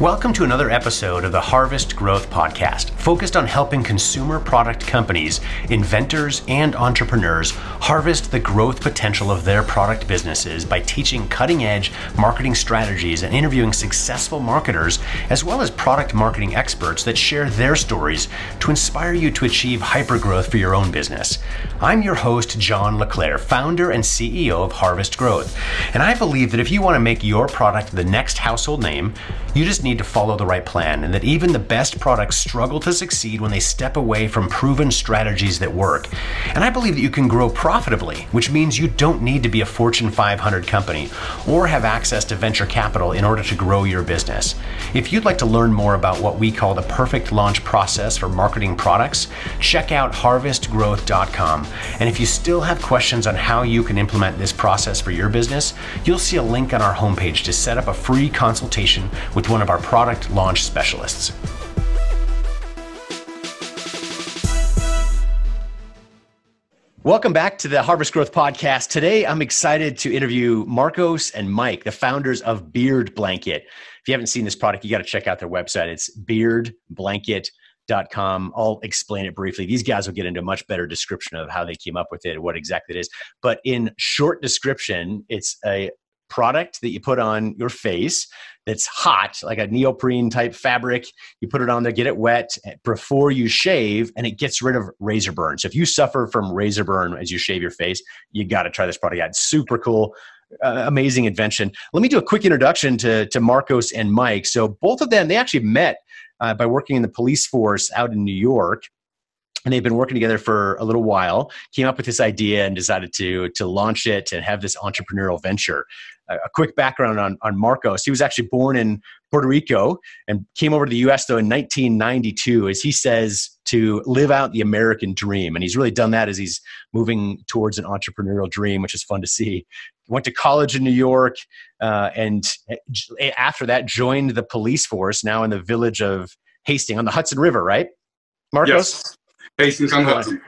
Welcome to another episode of the Harvest Growth Podcast, focused on helping consumer product companies, inventors, and entrepreneurs harvest the growth potential of their product businesses by teaching cutting edge marketing strategies and interviewing successful marketers, as well as product marketing experts that share their stories to inspire you to achieve hypergrowth for your own business. I'm your host, John LeClaire, founder and CEO of Harvest Growth, and I believe that if you want to make your product the next household name, you just need to follow the right plan, and that even the best products struggle to succeed when they step away from proven strategies that work. And I believe that you can grow profitably, which means you don't need to be a Fortune 500 company or have access to venture capital in order to grow your business. If you'd like to learn more about what we call the perfect launch process for marketing products, check out harvestgrowth.com. And if you still have questions on how you can implement this process for your business, you'll see a link on our homepage to set up a free consultation with one of our product launch specialists. Welcome back to the Harvest Growth Podcast. Today, I'm excited to interview Marcos and Mike, the founders of Beard Blanket. If you haven't seen this product, you got to check out their website. It's beardblanket.com. I'll explain it briefly. These guys will get into a much better description of how they came up with it and what exactly it is. But in short description, it's a product that you put on your face that's hot, like a neoprene type fabric. You put it on there, get it wet before you shave, and it gets rid of razor burn. So if you suffer from razor burn as you shave your face, you got to try this product out. It's super cool. Uh, amazing invention. Let me do a quick introduction to, to Marcos and Mike. So both of them, they actually met uh, by working in the police force out in New York and they've been working together for a little while came up with this idea and decided to to launch it and have this entrepreneurial venture a quick background on, on Marcos. He was actually born in Puerto Rico and came over to the US though in 1992, as he says, to live out the American dream. And he's really done that as he's moving towards an entrepreneurial dream, which is fun to see. Went to college in New York uh, and after that joined the police force now in the village of Hastings on the Hudson River, right? Marcos? Yes. Hastings on Hudson.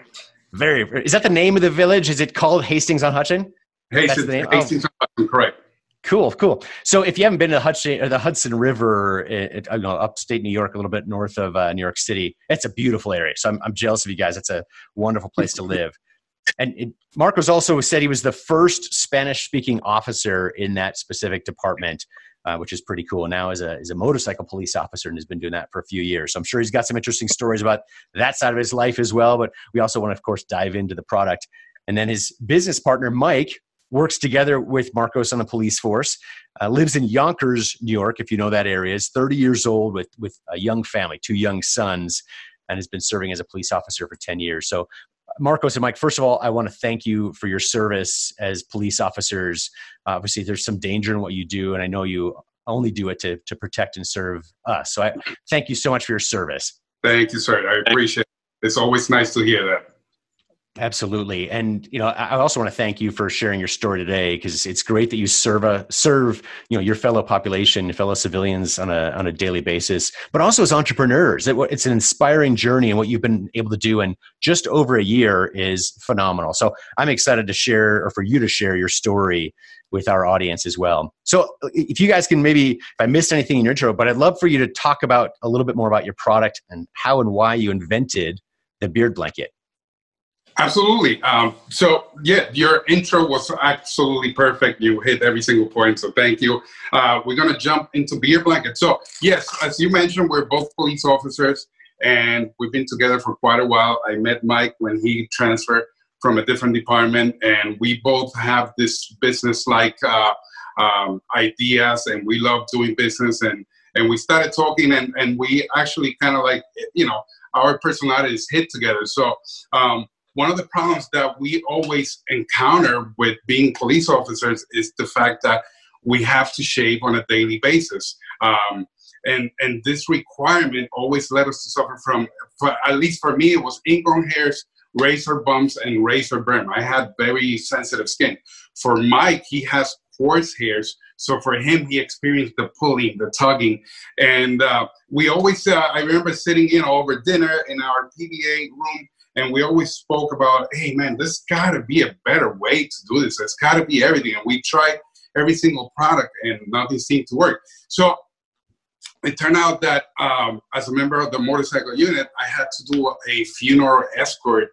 Very. Is that the name of the village? Is it called Hastings on Hudson? Hastings, Hastings oh. on Hudson, correct. Cool, cool. So if you haven't been to the Hudson, the Hudson River, it, it, know, upstate New York, a little bit north of uh, New York City, it's a beautiful area. So I'm, I'm jealous of you guys. It's a wonderful place to live. And it, Marcos also said he was the first Spanish-speaking officer in that specific department, uh, which is pretty cool. Now, as a as a motorcycle police officer, and has been doing that for a few years. So I'm sure he's got some interesting stories about that side of his life as well. But we also want to, of course, dive into the product. And then his business partner, Mike, works together with Marcos on the police force, uh, lives in Yonkers, New York, if you know that area, is 30 years old with, with a young family, two young sons, and has been serving as a police officer for 10 years. So, Marcos and Mike, first of all, I want to thank you for your service as police officers. Obviously, there's some danger in what you do, and I know you only do it to, to protect and serve us. So, I thank you so much for your service. Thank you, sir. I appreciate it. It's always nice to hear that. Absolutely, and you know, I also want to thank you for sharing your story today because it's great that you serve a serve you know your fellow population, fellow civilians on a on a daily basis, but also as entrepreneurs. It, it's an inspiring journey, and what you've been able to do in just over a year is phenomenal. So I'm excited to share, or for you to share your story with our audience as well. So if you guys can maybe, if I missed anything in your intro, but I'd love for you to talk about a little bit more about your product and how and why you invented the beard blanket. Absolutely. Um, so, yeah, your intro was absolutely perfect. You hit every single point. So, thank you. Uh, we're going to jump into Beard Blanket. So, yes, as you mentioned, we're both police officers and we've been together for quite a while. I met Mike when he transferred from a different department, and we both have this business like uh, um, ideas and we love doing business. And, and we started talking, and, and we actually kind of like, you know, our personalities hit together. So, um, one of the problems that we always encounter with being police officers is the fact that we have to shave on a daily basis. Um, and, and this requirement always led us to suffer from, for, at least for me, it was ingrown hairs, razor bumps, and razor burn. I had very sensitive skin. For Mike, he has coarse hairs. So for him, he experienced the pulling, the tugging. And uh, we always, uh, I remember sitting in over dinner in our PBA room and we always spoke about, hey man, there's got to be a better way to do this. There's got to be everything, and we tried every single product, and nothing seemed to work. So it turned out that um, as a member of the motorcycle unit, I had to do a funeral escort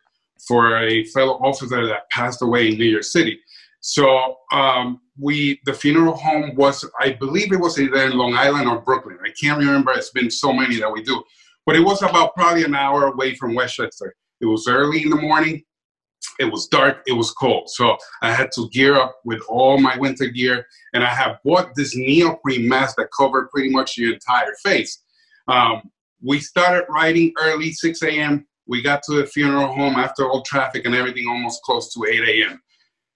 for a fellow officer that passed away in New York City. So um, we, the funeral home was, I believe it was either in Long Island or Brooklyn. I can't remember. It's been so many that we do, but it was about probably an hour away from Westchester. It was early in the morning. It was dark. It was cold. So I had to gear up with all my winter gear, and I have bought this neoprene mask that covered pretty much the entire face. Um, we started riding early, 6 a.m. We got to the funeral home after all traffic and everything, almost close to 8 a.m.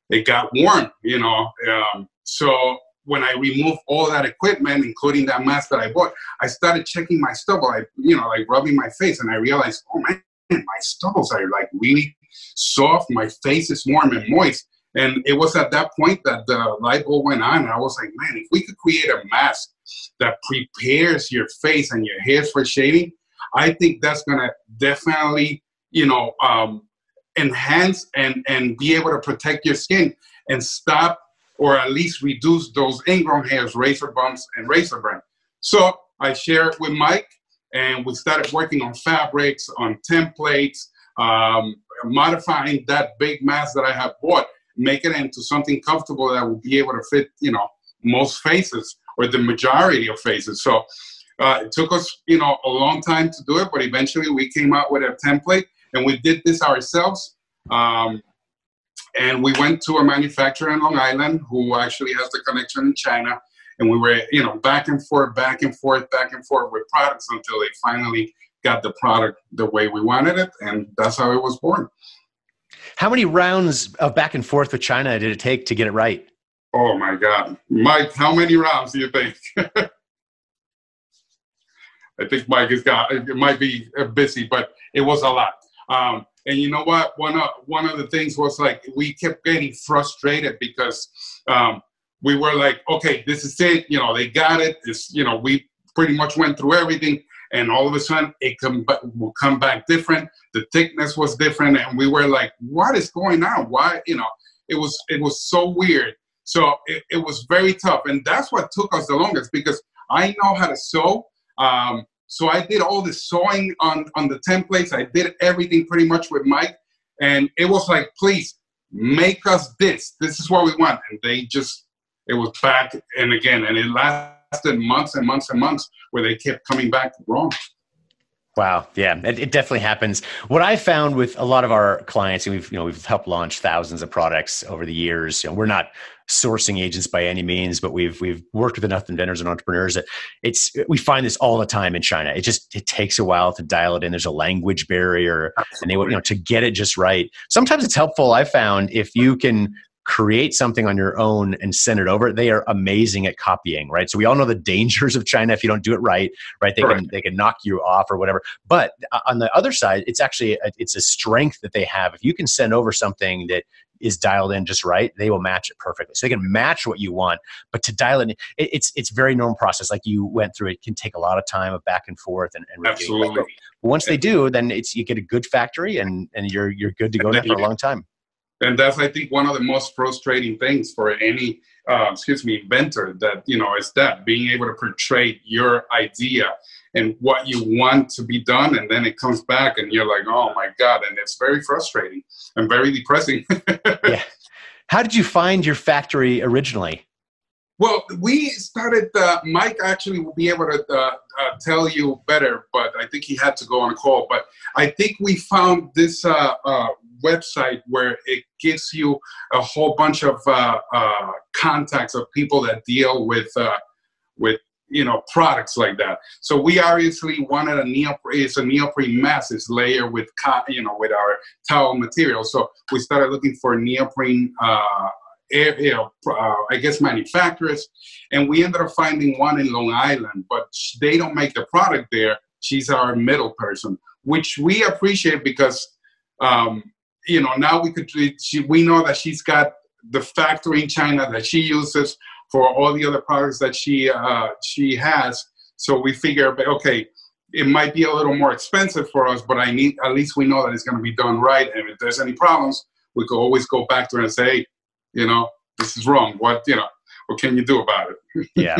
It got warm, you know. Um, so when I removed all that equipment, including that mask that I bought, I started checking my stubble, I, you know, like rubbing my face, and I realized, oh man, my stubbles are like really soft. My face is warm and moist. And it was at that point that the light bulb went on. And I was like, man, if we could create a mask that prepares your face and your hairs for shaving, I think that's gonna definitely, you know, um, enhance and and be able to protect your skin and stop or at least reduce those ingrown hairs, razor bumps, and razor burn. So I shared with Mike, and we started working on fabrics, on templates, um, modifying that big mask that I have bought, make it into something comfortable that will be able to fit, you know, most faces or the majority of faces. So uh, it took us, you know, a long time to do it, but eventually we came out with a template and we did this ourselves. Um, and we went to a manufacturer in Long Island who actually has the connection in China. And we were, you know, back and forth, back and forth, back and forth with products until they finally got the product the way we wanted it. And that's how it was born. How many rounds of back and forth with China did it take to get it right? Oh my God. Mike, how many rounds do you think? I think Mike has got, it might be busy, but it was a lot. Um, and you know what? One of one of the things was like we kept getting frustrated because um, we were like, okay, this is it. You know, they got it. It's you know, we pretty much went through everything, and all of a sudden it come will come back different. The thickness was different, and we were like, what is going on? Why? You know, it was it was so weird. So it, it was very tough, and that's what took us the longest because I know how to sew. Um, so I did all the sewing on, on the templates. I did everything pretty much with Mike. And it was like, please make us this. This is what we want. And they just, it was back and again. And it lasted months and months and months where they kept coming back wrong. Wow. Yeah, it, it, definitely happens. What I found with a lot of our clients, and we've you know we've helped launch thousands of products over the years. You know, we're not sourcing agents by any means, but we've we've worked with enough inventors and entrepreneurs that it's we find this all the time in China. It just it takes a while to dial it in. There's a language barrier, Absolutely. and they you know to get it just right. Sometimes it's helpful. I found if you can create something on your own and send it over they are amazing at copying right? So we all know the dangers of china. If you don't do it right right they can they can knock you off or whatever. But on the other side it's actually a, it's a strength that they have. If you can send over something that is dialed in just right they will match it perfectly. So they can match what you want but to dial it in it, it's it's very normal process. Like you went through it can take a lot of time of back and forth and, and Absolutely. But once they do then it's you get a good factory and and you're you're good to go there for a long time and that's i think one of the most frustrating things for any uh, excuse me inventor that you know is that being able to portray your idea and what you want to be done and then it comes back and you're like oh my god and it's very frustrating and very depressing yeah how did you find your factory originally well, we started. Uh, Mike actually will be able to uh, uh, tell you better, but I think he had to go on a call. But I think we found this uh, uh, website where it gives you a whole bunch of uh, contacts of people that deal with with you know products like that. So we obviously wanted a neoprene. It's a neoprene mask. It's layered with you know with our towel material. So we started looking for neoprene you know, uh, I guess manufacturers, and we ended up finding one in Long Island, but they don't make the product there. She's our middle person, which we appreciate because, um, you know, now we could she, we know that she's got the factory in China that she uses for all the other products that she uh, she has. So we figure, okay, it might be a little more expensive for us, but I need at least we know that it's going to be done right. And if there's any problems, we could always go back to her and say, you know, this is wrong. What, you know, what can you do about it? yeah.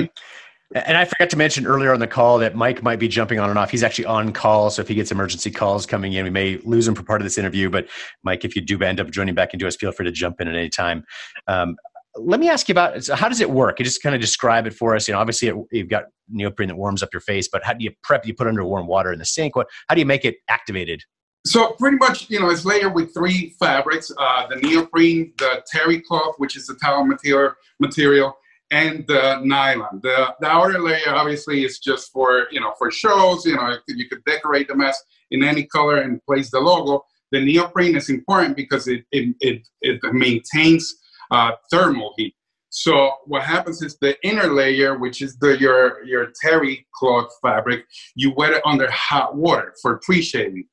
And I forgot to mention earlier on the call that Mike might be jumping on and off. He's actually on call, so if he gets emergency calls coming in, we may lose him for part of this interview. But Mike, if you do end up joining back into us, feel free to jump in at any time. Um, let me ask you about so how does it work? You just kind of describe it for us. You know, obviously it, you've got neoprene that warms up your face, but how do you prep? You put under warm water in the sink. What? How do you make it activated? So pretty much, you know, it's layered with three fabrics: uh, the neoprene, the terry cloth, which is the towel material, material, and the nylon. The, the outer layer obviously is just for you know for shows. You know, you could decorate the mask in any color and place the logo. The neoprene is important because it it it, it maintains uh, thermal heat. So what happens is the inner layer, which is the your your terry cloth fabric, you wet it under hot water for pre-shaving.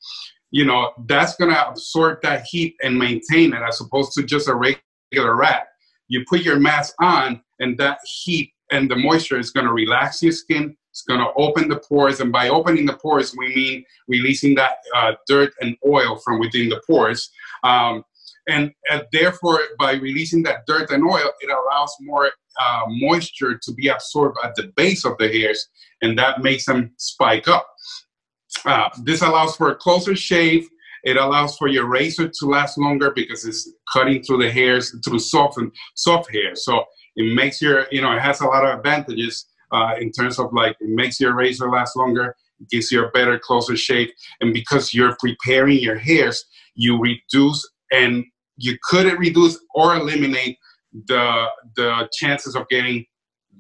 You know that's gonna absorb that heat and maintain it, as opposed to just a regular wrap. You put your mask on, and that heat and the moisture is gonna relax your skin. It's gonna open the pores, and by opening the pores, we mean releasing that uh, dirt and oil from within the pores. Um, and, and therefore by releasing that dirt and oil it allows more uh, moisture to be absorbed at the base of the hairs and that makes them spike up uh, this allows for a closer shave it allows for your razor to last longer because it's cutting through the hairs through soft and soft hair so it makes your you know it has a lot of advantages uh, in terms of like it makes your razor last longer gives you a better closer shave and because you're preparing your hairs you reduce and you couldn't reduce or eliminate the the chances of getting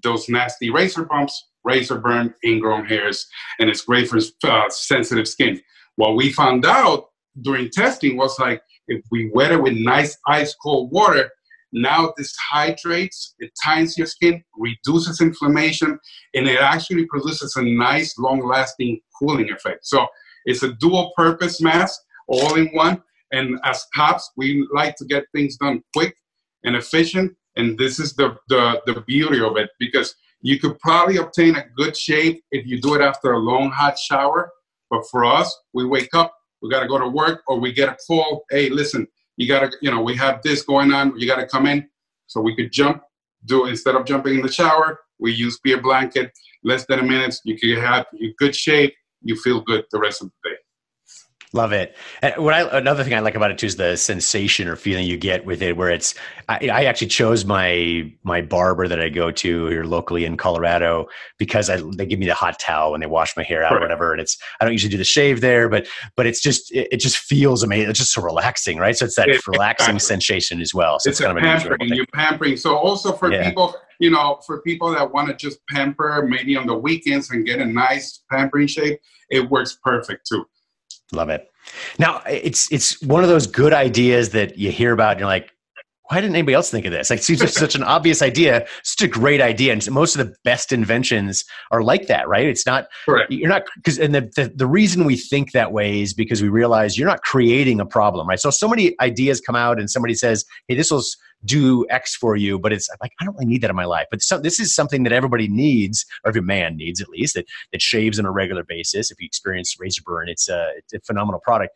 those nasty razor bumps, razor burn, ingrown hairs, and it's great for uh, sensitive skin. What we found out during testing was like if we wet it with nice ice cold water, now this hydrates, it tightens your skin, reduces inflammation, and it actually produces a nice long lasting cooling effect. So it's a dual purpose mask all in one and as cops, we like to get things done quick and efficient. And this is the, the, the beauty of it because you could probably obtain a good shave if you do it after a long hot shower. But for us, we wake up, we got to go to work, or we get a call. Hey, listen, you got to, you know, we have this going on. You got to come in. So we could jump, do instead of jumping in the shower, we use beard blanket, less than a minute. You can have a good shape, You feel good the rest of the day. Love it. And what I another thing I like about it too is the sensation or feeling you get with it, where it's. I, I actually chose my my barber that I go to here locally in Colorado because I, they give me the hot towel when they wash my hair out right. or whatever, and it's I don't usually do the shave there, but but it's just it, it just feels amazing. It's just so relaxing, right? So it's that it, relaxing exactly. sensation as well. So it's, it's kind of pampering. You're pampering. So also for yeah. people you know, for people that want to just pamper maybe on the weekends and get a nice pampering shave, it works perfect too. Love it. Now it's it's one of those good ideas that you hear about and you're like, why didn't anybody else think of this? Like, it seems like such an obvious idea, such a great idea. And most of the best inventions are like that, right? It's not, Correct. you're not, because, and the, the, the reason we think that way is because we realize you're not creating a problem, right? So, so many ideas come out and somebody says, hey, this will do X for you, but it's like, I don't really need that in my life. But so, this is something that everybody needs, or every man needs at least, that, that shaves on a regular basis. If you experience razor burn, it's a, it's a phenomenal product.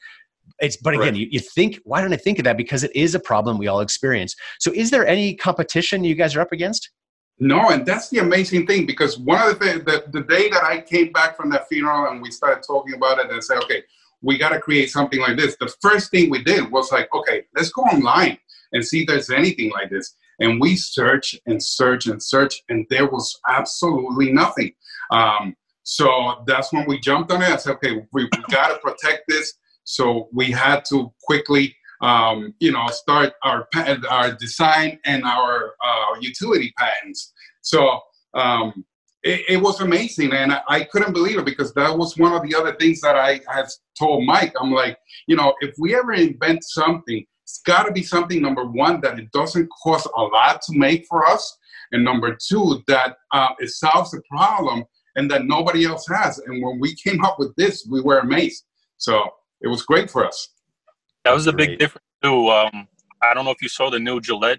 It's, but again, right. you, you think, why don't I think of that? Because it is a problem we all experience. So, is there any competition you guys are up against? No, and that's the amazing thing because one of the things that the day that I came back from that funeral and we started talking about it and said, okay, we got to create something like this. The first thing we did was like, okay, let's go online and see if there's anything like this. And we search and search and search, and there was absolutely nothing. Um, so that's when we jumped on it. I said, okay, we, we got to protect this. So we had to quickly, um, you know, start our our design and our uh, utility patents. So um, it, it, was amazing, and I, I, couldn't believe it because that was one of the other things that I had told Mike. I'm like, you know, if we ever invent something, it's got to be something number one that it doesn't cost a lot to make for us, and number two that uh, it solves the problem and that nobody else has. And when we came up with this, we were amazed. So it was great for us. That was a big difference too. Um, I don't know if you saw the new Gillette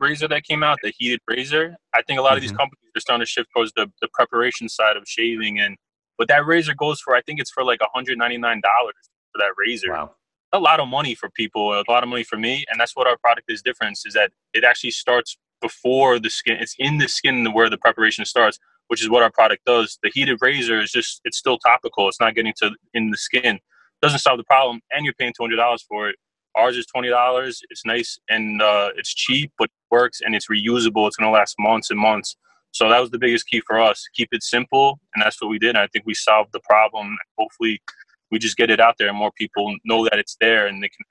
razor that came out, the heated razor. I think a lot mm-hmm. of these mm-hmm. companies are starting to shift towards the, the preparation side of shaving. And what that razor goes for, I think it's for like $199 for that razor. Wow. A lot of money for people, a lot of money for me. And that's what our product is different is that it actually starts before the skin. It's in the skin where the preparation starts which is what our product does. The heated razor is just it's still topical. It's not getting to in the skin. Doesn't solve the problem, and you're paying two hundred dollars for it. Ours is twenty dollars. It's nice and uh, it's cheap, but it works and it's reusable. It's gonna last months and months. So that was the biggest key for us. Keep it simple, and that's what we did. And I think we solved the problem. Hopefully, we just get it out there, and more people know that it's there, and they can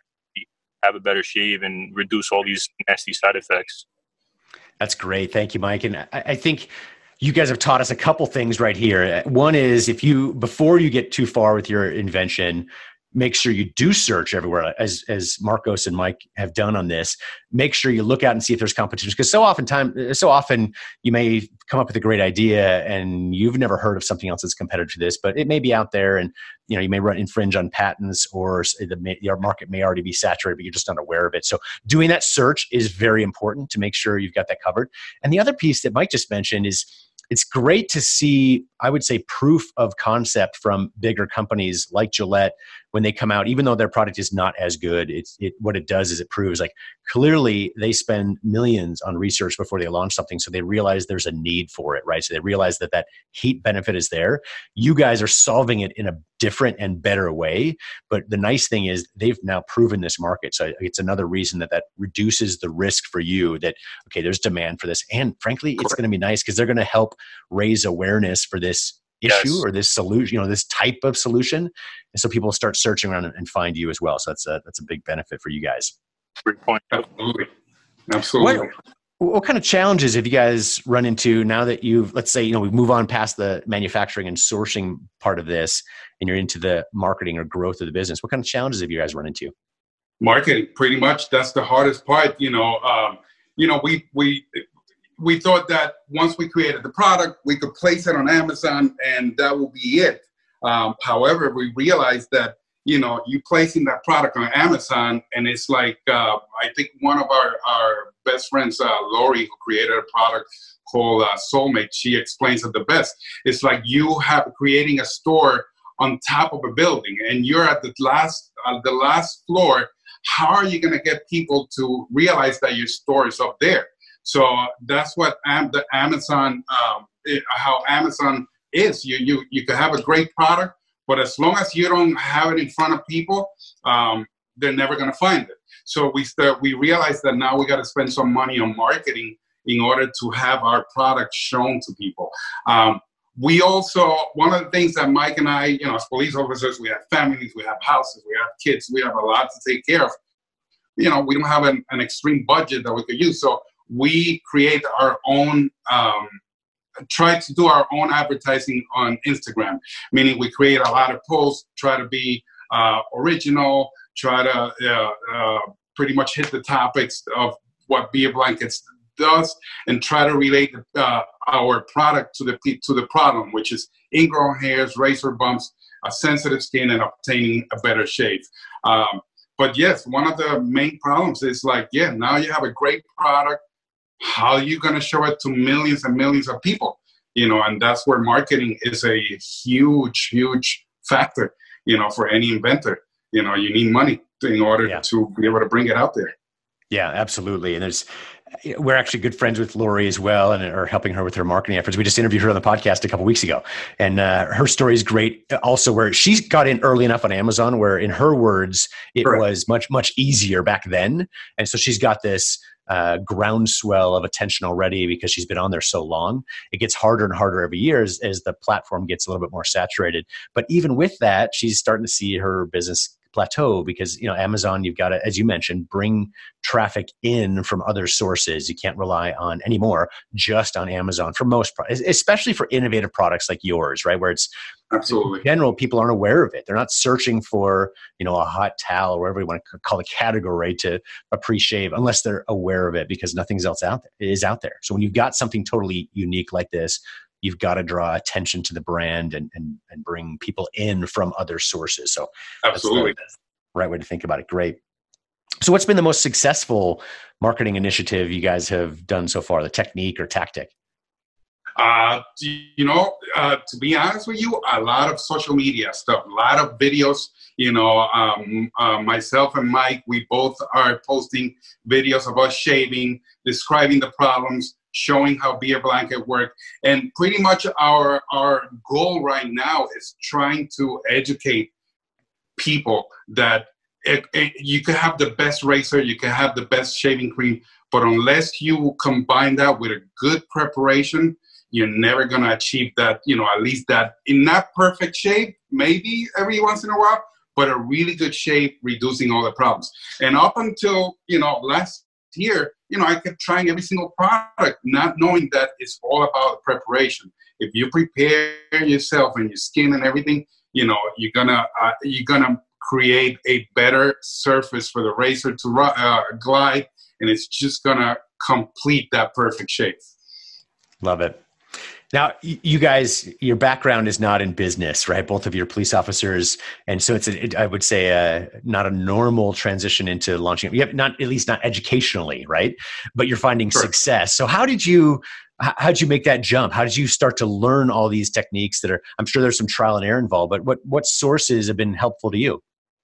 have a better shave and reduce all these nasty side effects. That's great. Thank you, Mike. And I, I think you guys have taught us a couple things right here. One is if you before you get too far with your invention, make sure you do search everywhere as as marcos and mike have done on this. Make sure you look out and see if there's competition because so often time so often you may come up with a great idea and you've never heard of something else that's competitive to this but it may be out there and you know you may run infringe on patents or the your market may already be saturated but you're just not aware of it. So doing that search is very important to make sure you've got that covered. And the other piece that mike just mentioned is it's great to see, I would say, proof of concept from bigger companies like Gillette when they come out, even though their product is not as good. It's it, what it does is it proves like clearly they spend millions on research before they launch something, so they realize there's a need for it, right? So they realize that that heat benefit is there. You guys are solving it in a different and better way. But the nice thing is they've now proven this market. So it's another reason that that reduces the risk for you that, okay, there's demand for this. And frankly, it's going to be nice because they're going to help raise awareness for this issue yes. or this solution, you know, this type of solution. And so people start searching around and find you as well. So that's a, that's a big benefit for you guys. Great point. Absolutely. Absolutely. What, what kind of challenges have you guys run into now that you've let's say you know we move on past the manufacturing and sourcing part of this and you're into the marketing or growth of the business what kind of challenges have you guys run into marketing pretty much that's the hardest part you know um, you know we we we thought that once we created the product we could place it on amazon and that will be it um, however we realized that you know, you placing that product on Amazon, and it's like uh, I think one of our our best friends, uh, Lori, who created a product called uh, Soulmate, she explains it the best. It's like you have creating a store on top of a building, and you're at the last uh, the last floor. How are you going to get people to realize that your store is up there? So that's what Am- the Amazon, um, it, how Amazon is. You you you can have a great product but as long as you don't have it in front of people, um, they're never going to find it. So we start, we realize that now we got to spend some money on marketing in order to have our product shown to people. Um, we also one of the things that Mike and I, you know, as police officers, we have families, we have houses, we have kids, we have a lot to take care of. You know, we don't have an, an extreme budget that we could use, so we create our own um, try to do our own advertising on Instagram, meaning we create a lot of posts, try to be uh, original, try to uh, uh, pretty much hit the topics of what Beard Blankets does, and try to relate uh, our product to the to the problem, which is ingrown hairs, razor bumps, a sensitive skin, and obtaining a better shave. Um, but yes, one of the main problems is like, yeah, now you have a great product how are you going to show it to millions and millions of people you know and that's where marketing is a huge huge factor you know for any inventor you know you need money in order yeah. to be able to bring it out there yeah absolutely and there's we're actually good friends with Lori as well, and are helping her with her marketing efforts. We just interviewed her on the podcast a couple weeks ago, and uh, her story is great. Also, where she got in early enough on Amazon, where in her words, it Correct. was much much easier back then, and so she's got this uh, groundswell of attention already because she's been on there so long. It gets harder and harder every year as, as the platform gets a little bit more saturated. But even with that, she's starting to see her business plateau because you know Amazon you've got to as you mentioned bring traffic in from other sources. You can't rely on anymore just on Amazon for most especially for innovative products like yours right? Where it's absolutely. in general people aren't aware of it. They're not searching for you know a hot towel or whatever you want to call a category to a pre-shave unless they're aware of it because nothing's else out there is out there. So when you've got something totally unique like this you've got to draw attention to the brand and, and, and bring people in from other sources. So absolutely right way to think about it. Great. So what's been the most successful marketing initiative you guys have done so far, the technique or tactic? Uh, you know, uh, to be honest with you, a lot of social media stuff, a lot of videos. You know, um, uh, myself and Mike, we both are posting videos about shaving, describing the problems, showing how beard blanket work and pretty much our our goal right now is trying to educate people that it, it, you can have the best razor you can have the best shaving cream but unless you combine that with a good preparation you're never going to achieve that you know at least that in not perfect shape maybe every once in a while but a really good shape reducing all the problems. And up until you know last year you know i kept trying every single product not knowing that it's all about preparation. If you prepare yourself and your skin and everything you know you're gonna uh, you're gonna create a better surface for the razor to uh, glide and it's just gonna complete that perfect shape. Love it now, you guys, your background is not in business, right? Both of your police officers, and so it's, a, it, I would say, a, not a normal transition into launching. You have not, at least not educationally, right? But you're finding sure. success. So, how did you, how did you make that jump? How did you start to learn all these techniques that are? I'm sure there's some trial and error involved, but what what sources have been helpful to you?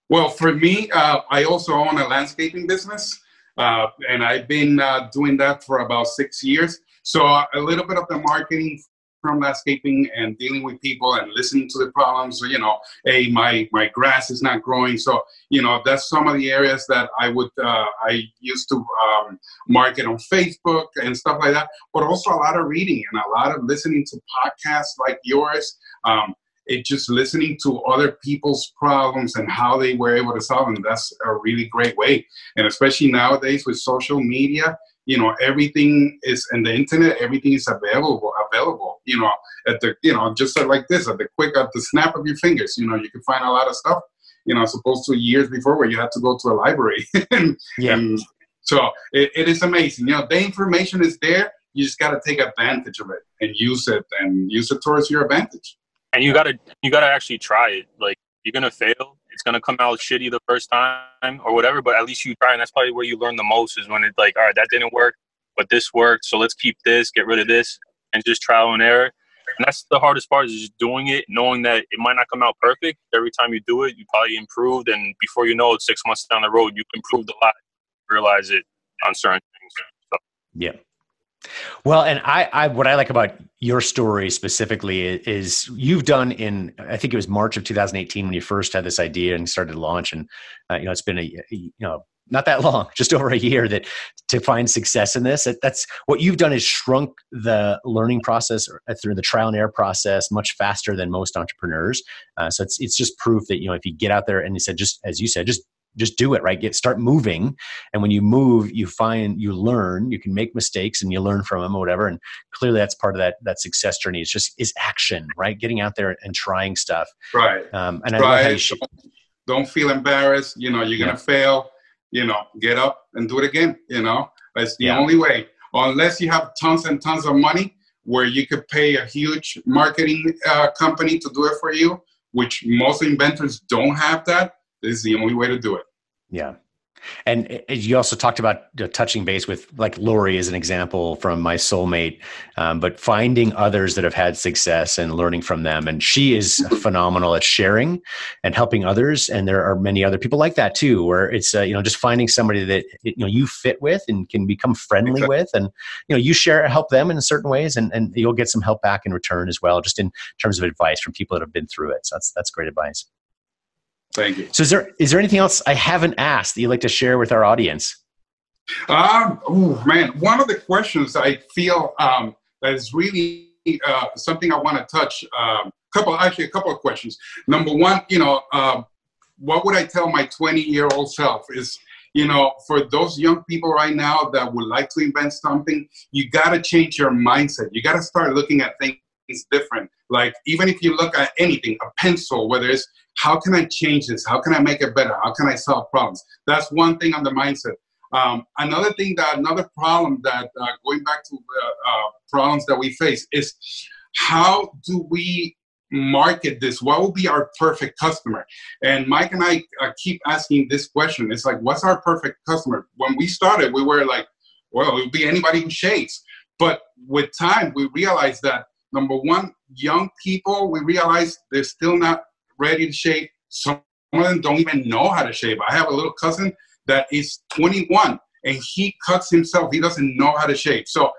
Well, for me, uh, I also own a landscaping business, uh, and I've been uh, doing that for about six years. So a little bit of the marketing from landscaping and dealing with people and listening to the problems. You know, hey, my my grass is not growing. So you know, that's some of the areas that I would uh, I used to um, market on Facebook and stuff like that. But also a lot of reading and a lot of listening to podcasts like yours. Um, it just listening to other people's problems and how they were able to solve them. That's a really great way. And especially nowadays with social media, you know everything is in the internet everything is available available you know at the you know just like this at the quick at the snap of your fingers you know you can find a lot of stuff you know supposed to years before where you had to go to a library. And, yeah. and so it, it is amazing you know the information is there you just got to take advantage of it and use it and use it towards your advantage. And you got to you got to actually try it like you're gonna fail it's gonna come out shitty the first time or whatever, but at least you try, and that's probably where you learn the most is when it's like, all right, that didn't work, but this worked, so let's keep this, get rid of this, and just trial and error. And that's the hardest part is just doing it, knowing that it might not come out perfect. Every time you do it, you probably improved, and before you know it, six months down the road, you've improved a lot. Realize it on certain things. So. Yeah. Well, and I, I, what I like about your story specifically is you've done in, I think it was March of 2018 when you first had this idea and started to launch, and uh, you know it's been a, you know not that long, just over a year that to find success in this. That's what you've done is shrunk the learning process uh, through the trial and error process much faster than most entrepreneurs. Uh, so it's it's just proof that you know if you get out there and you said just as you said just just do it right? Get start moving. And when you move you find you learn you can make mistakes and you learn from them or whatever. And clearly that's part of that that success journey. It's just is action right? Getting out there and trying stuff. Right. Um, and right. I sh- don't, don't, feel embarrassed. You know you're gonna fail you know get up and do it again you know that's the yeah. only way unless you have tons and tons of money where you could pay a huge marketing uh, company to do it for you which most inventors don't have that this is the only way to do it. Yeah. And you also talked about touching base with like Lori as an example from my soulmate, um, but finding others that have had success and learning from them. And she is phenomenal at sharing and helping others. And there are many other people like that too, where it's uh, you know just finding somebody that you know you fit with and can become friendly exactly. with, and you know you share help them in certain ways, and and you'll get some help back in return as well, just in terms of advice from people that have been through it. So that's that's great advice. Thank you. So, is there is there anything else I haven't asked that you'd like to share with our audience? Um, oh man, one of the questions I feel um, that is really uh, something I want to touch. Um, couple, actually, a couple of questions. Number one, you know, uh, what would I tell my 20 year old self? Is you know, for those young people right now that would like to invent something, you got to change your mindset. You got to start looking at things different. Like even if you look at anything, a pencil, whether it's how can I change this? How can I make it better? How can I solve problems? That's one thing on the mindset. Um, another thing that another problem that uh, going back to uh, uh, problems that we face is how do we market this? What will be our perfect customer? And Mike and I uh, keep asking this question. It's like, what's our perfect customer? When we started, we were like, well, it would be anybody who shaves. But with time, we realized that number one, young people, we realize they're still not ready to shave. Some of them don't even know how to shave. I have a little cousin that is 21 and he cuts himself. He doesn't know how to shave. So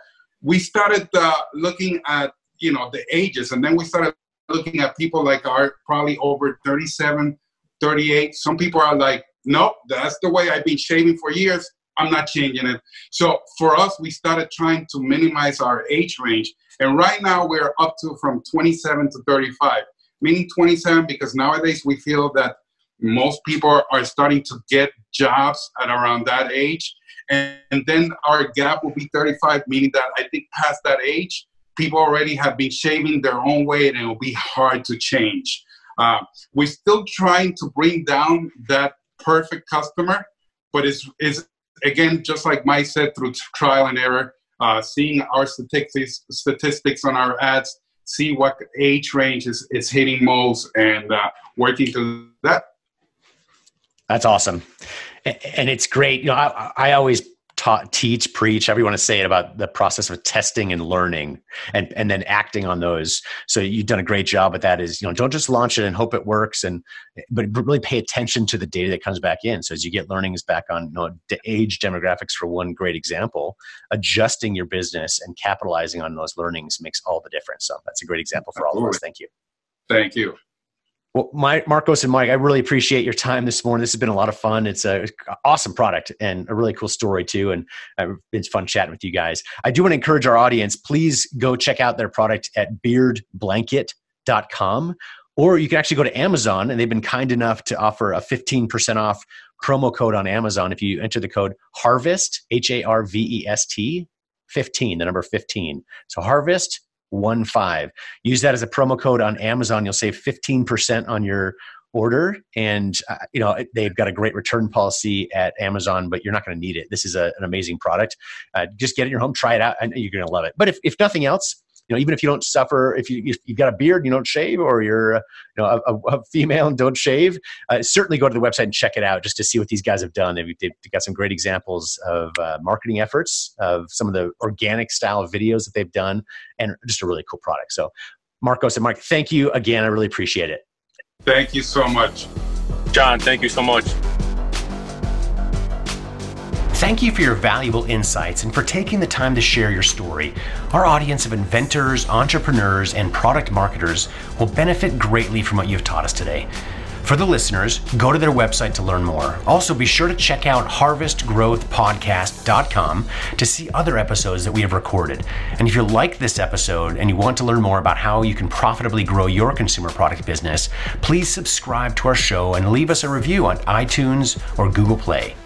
we started uh, looking at you know the ages, and then we started looking at people like are probably over 37, 38. Some people are like, nope, that's the way I've been shaving for years. I'm not changing it. So for us, we started trying to minimize our age range. And right now we're up to from 27 to 35, meaning 27 because nowadays we feel that most people are starting to get jobs at around that age. And, and then our gap will be 35, meaning that I think past that age, people already have been shaving their own way and it will be hard to change. Uh, we're still trying to bring down that perfect customer, but it's, it's again, just like Mike said, through trial and error, uh, seeing our statistics, statistics on our ads, see what age range is, is hitting most and uh, working to that. That's awesome. And it's great. You know, I, I always taught, teach, preach, however you want to say it about the process of testing and learning and, and then acting on those. So you've done a great job at that is, you know, don't just launch it and hope it works and, but really pay attention to the data that comes back in. So as you get learnings back on you know, age demographics for one great example, adjusting your business and capitalizing on those learnings makes all the difference. So that's a great example for all of us. Thank you. Thank you. Well, my, Marcos and Mike, I really appreciate your time this morning. This has been a lot of fun. It's a awesome product and a really cool story too. And it's fun chatting with you guys. I do want to encourage our audience, please go check out their product at beardblanket.com or you can actually go to Amazon and they've been kind enough to offer a 15% off promo code on Amazon. If you enter the code HARVEST, H A R V E S T, 15, the number 15. So harvest one five. Use that as a promo code on Amazon. You'll save fifteen percent on your order, and uh, you know they've got a great return policy at Amazon. But you're not going to need it. This is a, an amazing product. Uh, just get it in your home, try it out, and you're going to love it. But if if nothing else, you know, even if you don't suffer, if you you've got a beard and you don't shave, or you're uh, you know a, a, female and don't shave, uh, certainly go to the website and check it out just to see what these guys have done. They've, they've got some great examples of uh, marketing efforts, of some of the organic style videos that they've done, and just a really cool product. So, Marcos and Mike, thank you again. I really appreciate it. Thank you so much, John. Thank you so much. Thank you for your valuable insights and for taking the time to share your story. Our audience of inventors, entrepreneurs, and product marketers will benefit greatly from what you've taught us today. For the listeners, go to their website to learn more. Also, be sure to check out harvestgrowthpodcast.com to see other episodes that we have recorded. And if you like this episode and you want to learn more about how you can profitably grow your consumer product business, please subscribe to our show and leave us a review on iTunes or Google Play.